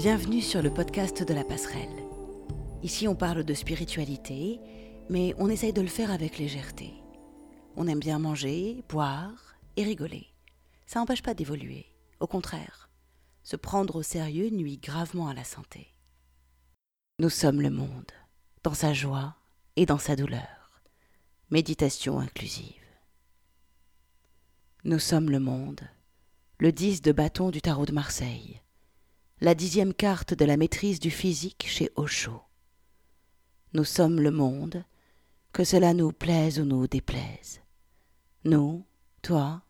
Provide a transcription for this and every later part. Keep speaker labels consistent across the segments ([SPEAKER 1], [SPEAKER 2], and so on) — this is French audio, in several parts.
[SPEAKER 1] Bienvenue sur le podcast de la passerelle. Ici, on parle de spiritualité, mais on essaye de le faire avec légèreté. On aime bien manger, boire et rigoler. Ça n'empêche pas d'évoluer. Au contraire, se prendre au sérieux nuit gravement à la santé. Nous sommes le monde, dans sa joie et dans sa douleur. Méditation inclusive. Nous sommes le monde, le 10 de bâton du tarot de Marseille, la dixième carte de la maîtrise du physique chez Osho. Nous sommes le monde, que cela nous plaise ou nous déplaise. Nous, toi,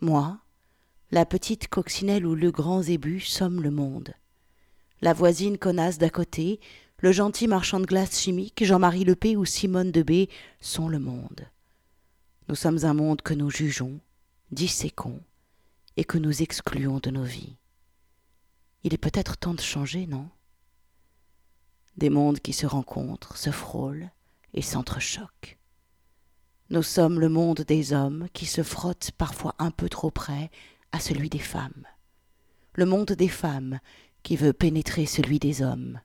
[SPEAKER 1] moi, la petite coccinelle ou le grand zébu sommes le monde. La voisine connasse d'à côté, le gentil marchand de glace chimique, Jean-Marie Lepé ou Simone de B sont le monde. Nous sommes un monde que nous jugeons, disséquons, et que nous excluons de nos vies. Il est peut-être temps de changer, non? Des mondes qui se rencontrent, se frôlent et s'entrechoquent. Nous sommes le monde des hommes qui se frottent parfois un peu trop près à celui des femmes. Le monde des femmes qui veut pénétrer celui des hommes.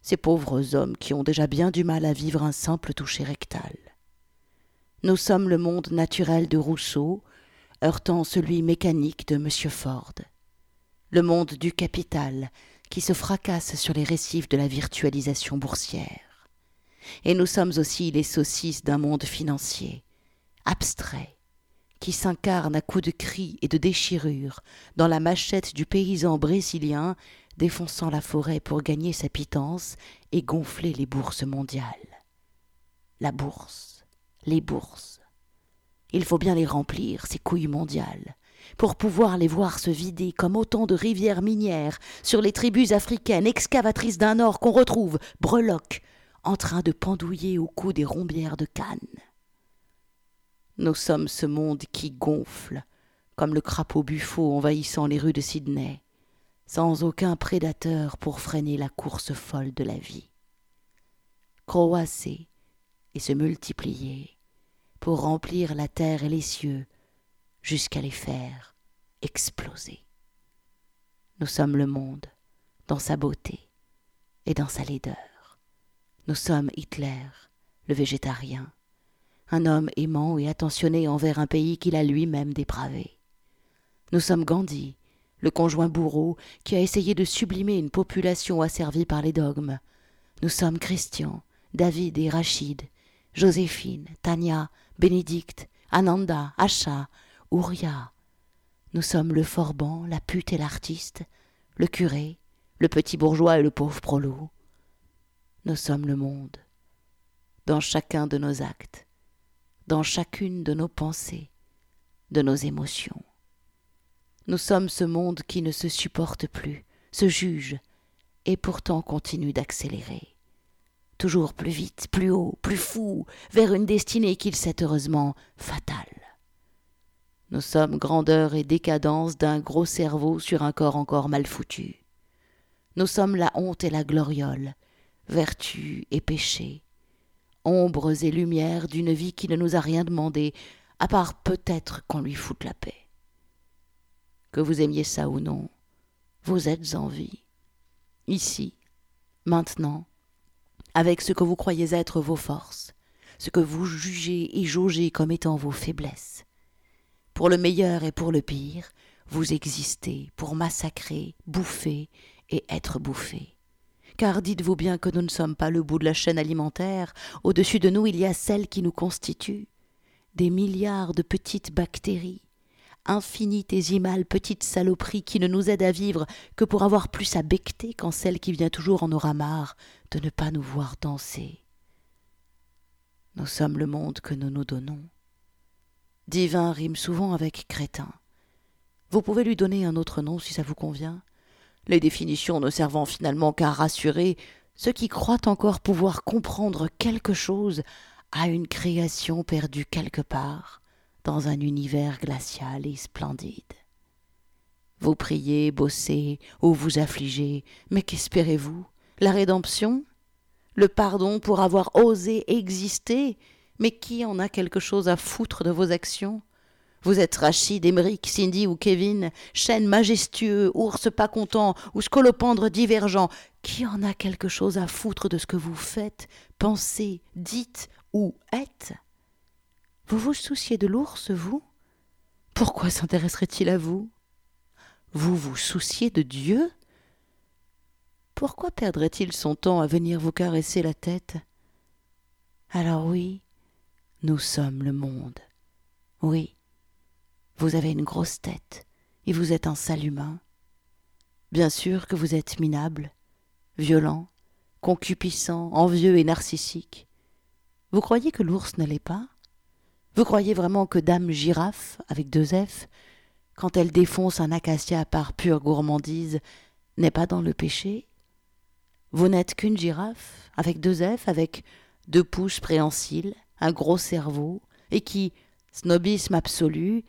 [SPEAKER 1] Ces pauvres hommes qui ont déjà bien du mal à vivre un simple toucher rectal. Nous sommes le monde naturel de Rousseau, heurtant celui mécanique de M. Ford le monde du capital qui se fracasse sur les récifs de la virtualisation boursière. Et nous sommes aussi les saucisses d'un monde financier, abstrait, qui s'incarne à coups de cris et de déchirures dans la machette du paysan brésilien défonçant la forêt pour gagner sa pitance et gonfler les bourses mondiales. La bourse, les bourses. Il faut bien les remplir, ces couilles mondiales, pour pouvoir les voir se vider comme autant de rivières minières sur les tribus africaines excavatrices d'un or qu'on retrouve, breloques, en train de pendouiller au cou des rombières de Cannes. Nous sommes ce monde qui gonfle, comme le crapaud buffo envahissant les rues de Sydney, sans aucun prédateur pour freiner la course folle de la vie. Croasser et se multiplier pour remplir la terre et les cieux jusqu'à les faire exploser. Nous sommes le monde dans sa beauté et dans sa laideur. Nous sommes Hitler, le végétarien, un homme aimant et attentionné envers un pays qu'il a lui-même dépravé. Nous sommes Gandhi, le conjoint bourreau qui a essayé de sublimer une population asservie par les dogmes. Nous sommes Christian, David et Rachid, Joséphine, Tania, Bénédicte, Ananda, Asha, Ouria. Nous sommes le forban, la pute et l'artiste, le curé, le petit bourgeois et le pauvre prolo. Nous sommes le monde, dans chacun de nos actes, dans chacune de nos pensées, de nos émotions. Nous sommes ce monde qui ne se supporte plus, se juge, et pourtant continue d'accélérer. Toujours plus vite, plus haut, plus fou, vers une destinée qu'il sait heureusement fatale. Nous sommes grandeur et décadence d'un gros cerveau sur un corps encore mal foutu. Nous sommes la honte et la gloriole, vertu et péché, ombres et lumières d'une vie qui ne nous a rien demandé, à part peut-être qu'on lui foute la paix. Que vous aimiez ça ou non, vous êtes en vie, ici, maintenant, avec ce que vous croyez être vos forces, ce que vous jugez et jaugez comme étant vos faiblesses pour le meilleur et pour le pire, vous existez pour massacrer, bouffer et être bouffé. Car dites-vous bien que nous ne sommes pas le bout de la chaîne alimentaire, au-dessus de nous il y a celle qui nous constitue, des milliards de petites bactéries, infinitésimales petites saloperies qui ne nous aident à vivre que pour avoir plus à becter quand celle qui vient toujours en aura marre de ne pas nous voir danser. Nous sommes le monde que nous nous donnons. Divin rime souvent avec crétin. Vous pouvez lui donner un autre nom si ça vous convient, les définitions ne servant finalement qu'à rassurer ceux qui croient encore pouvoir comprendre quelque chose à une création perdue quelque part dans un univers glacial et splendide. Vous priez, bossez ou vous affligez, mais qu'espérez-vous? La rédemption? Le pardon pour avoir osé exister? Mais qui en a quelque chose à foutre de vos actions? Vous êtes Rachid, Emeric, Cindy ou Kevin, chêne majestueux, ours pas content ou scolopendre divergent. Qui en a quelque chose à foutre de ce que vous faites, pensez, dites ou êtes? Vous vous souciez de l'ours, vous? Pourquoi s'intéresserait-il à vous? Vous vous souciez de Dieu? Pourquoi perdrait-il son temps à venir vous caresser la tête? Alors oui, nous sommes le monde. Oui, vous avez une grosse tête et vous êtes un sale humain. Bien sûr que vous êtes minable, violent, concupiscent, envieux et narcissique. Vous croyez que l'ours ne l'est pas? Vous croyez vraiment que Dame Girafe, avec deux F, quand elle défonce un acacia par pure gourmandise, n'est pas dans le péché? Vous n'êtes qu'une girafe, avec deux F, avec deux pouces préhensiles, un gros cerveau, et qui, snobisme absolu,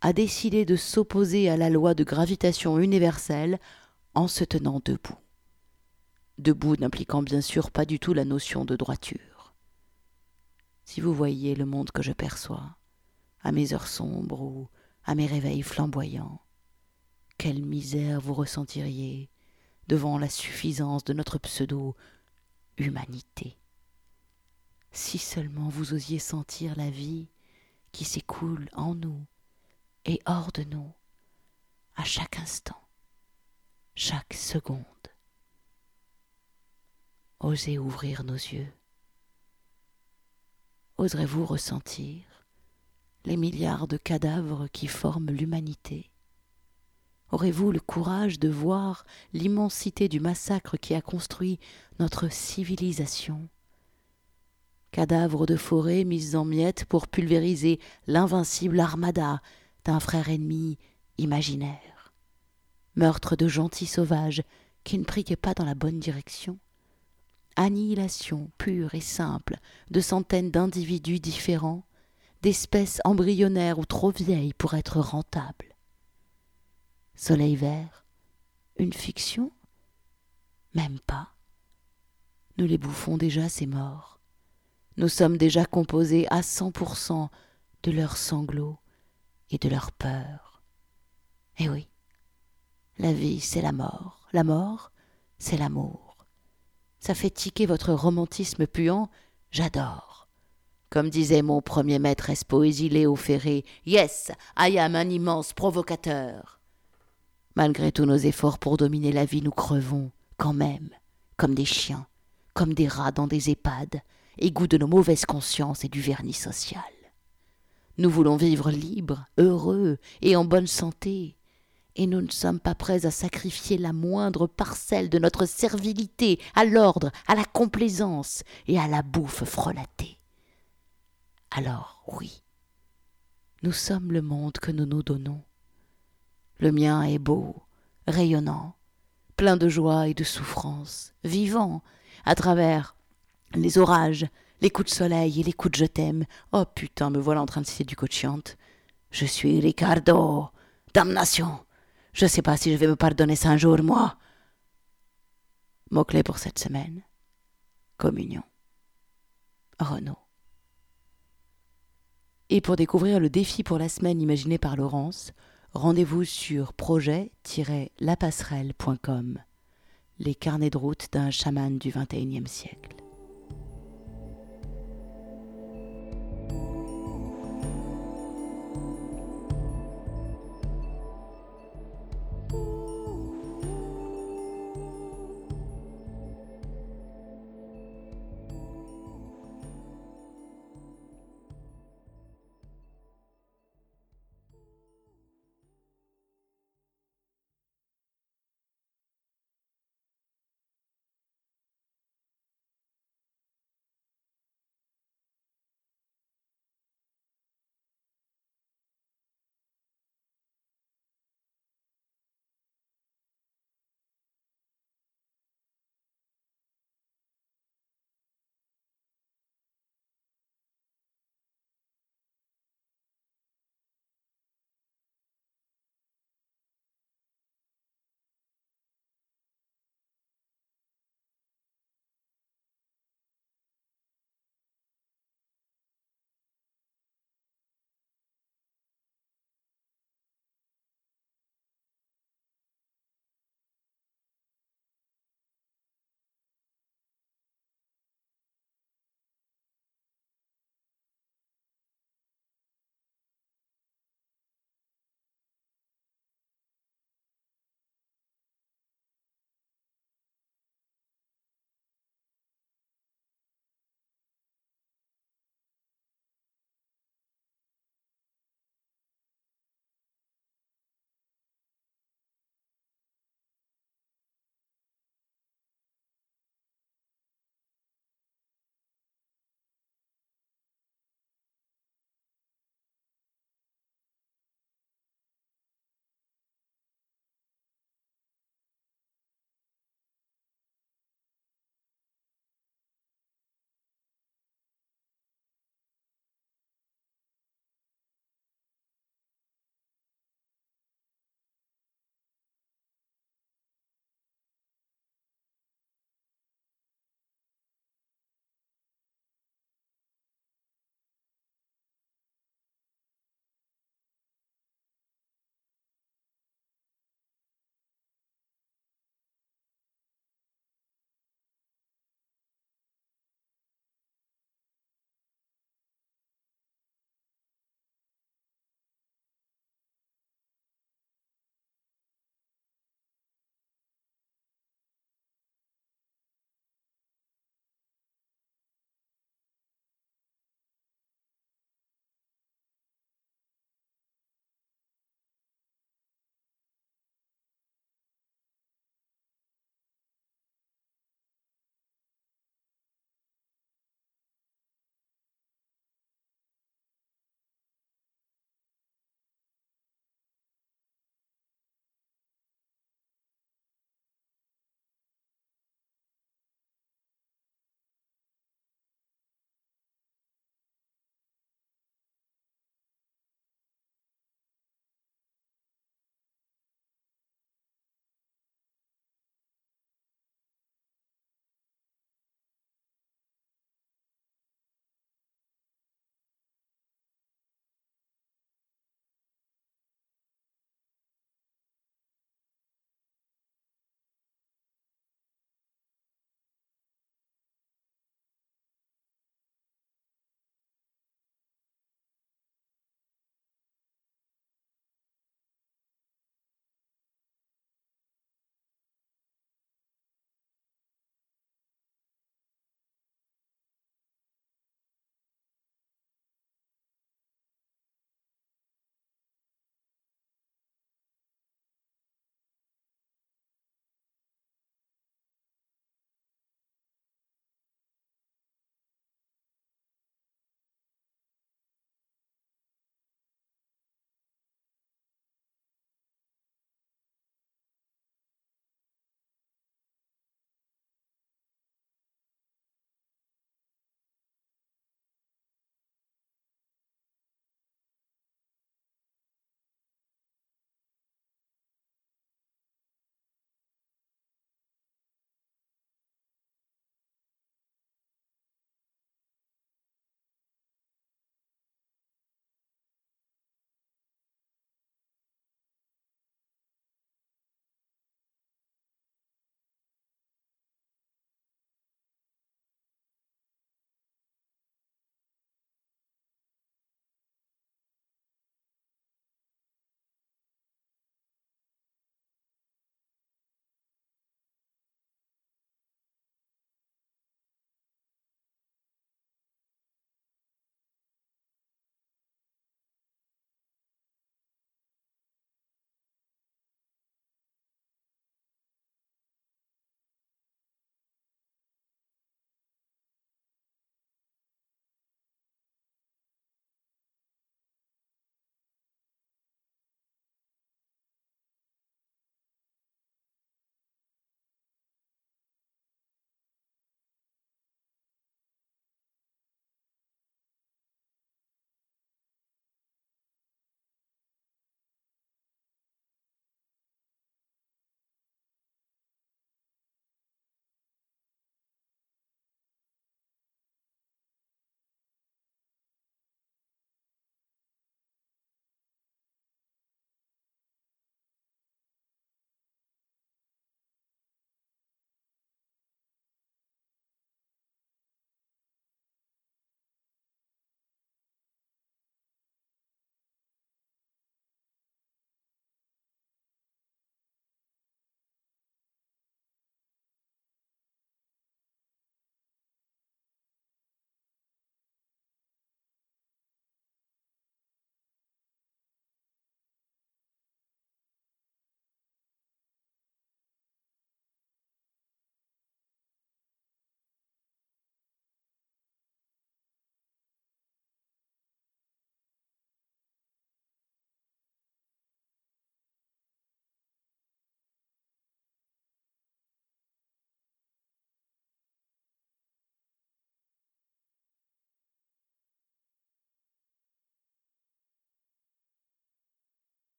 [SPEAKER 1] a décidé de s'opposer à la loi de gravitation universelle en se tenant debout. Debout n'impliquant bien sûr pas du tout la notion de droiture. Si vous voyiez le monde que je perçois, à mes heures sombres ou à mes réveils flamboyants, quelle misère vous ressentiriez devant la suffisance de notre pseudo-humanité. Si seulement vous osiez sentir la vie qui s'écoule en nous, et hors de nous, à chaque instant, chaque seconde. Osez ouvrir nos yeux. Oserez-vous ressentir les milliards de cadavres qui forment l'humanité? Aurez-vous le courage de voir l'immensité du massacre qui a construit notre civilisation? Cadavres de forêt mis en miettes pour pulvériser l'invincible armada d'un frère ennemi imaginaire. Meurtre de gentils sauvages qui ne priaient pas dans la bonne direction. Annihilation pure et simple de centaines d'individus différents, d'espèces embryonnaires ou trop vieilles pour être rentables. Soleil vert, une fiction? Même pas. Nous les bouffons déjà, ces morts. Nous sommes déjà composés à cent pour cent de leurs sanglots et de leur peur. Eh oui, la vie, c'est la mort, la mort, c'est l'amour. Ça fait tiquer votre romantisme puant, j'adore. Comme disait mon premier maître poésie Léo Ferré, Yes, I am un immense provocateur. Malgré tous nos efforts pour dominer la vie, nous crevons, quand même, comme des chiens, comme des rats dans des EHPAD, égouts de nos mauvaises consciences et du vernis social. Nous voulons vivre libres, heureux et en bonne santé. Et nous ne sommes pas prêts à sacrifier la moindre parcelle de notre servilité à l'ordre, à la complaisance et à la bouffe frelatée. Alors oui, nous sommes le monde que nous nous donnons. Le mien est beau, rayonnant, plein de joie et de souffrance, vivant, à travers les orages, les coups de soleil et les coups de je t'aime. Oh putain, me voilà en train de citer du coachante. Je suis Ricardo. Damnation. Je sais pas si je vais me pardonner ça un jour, moi. Mot-clé pour cette semaine. Communion. Renaud. Et pour découvrir le défi pour la semaine imaginé par Laurence, rendez-vous sur projet-lapasserelle.com. Les carnets de route d'un chaman du XXIe siècle. Ooh.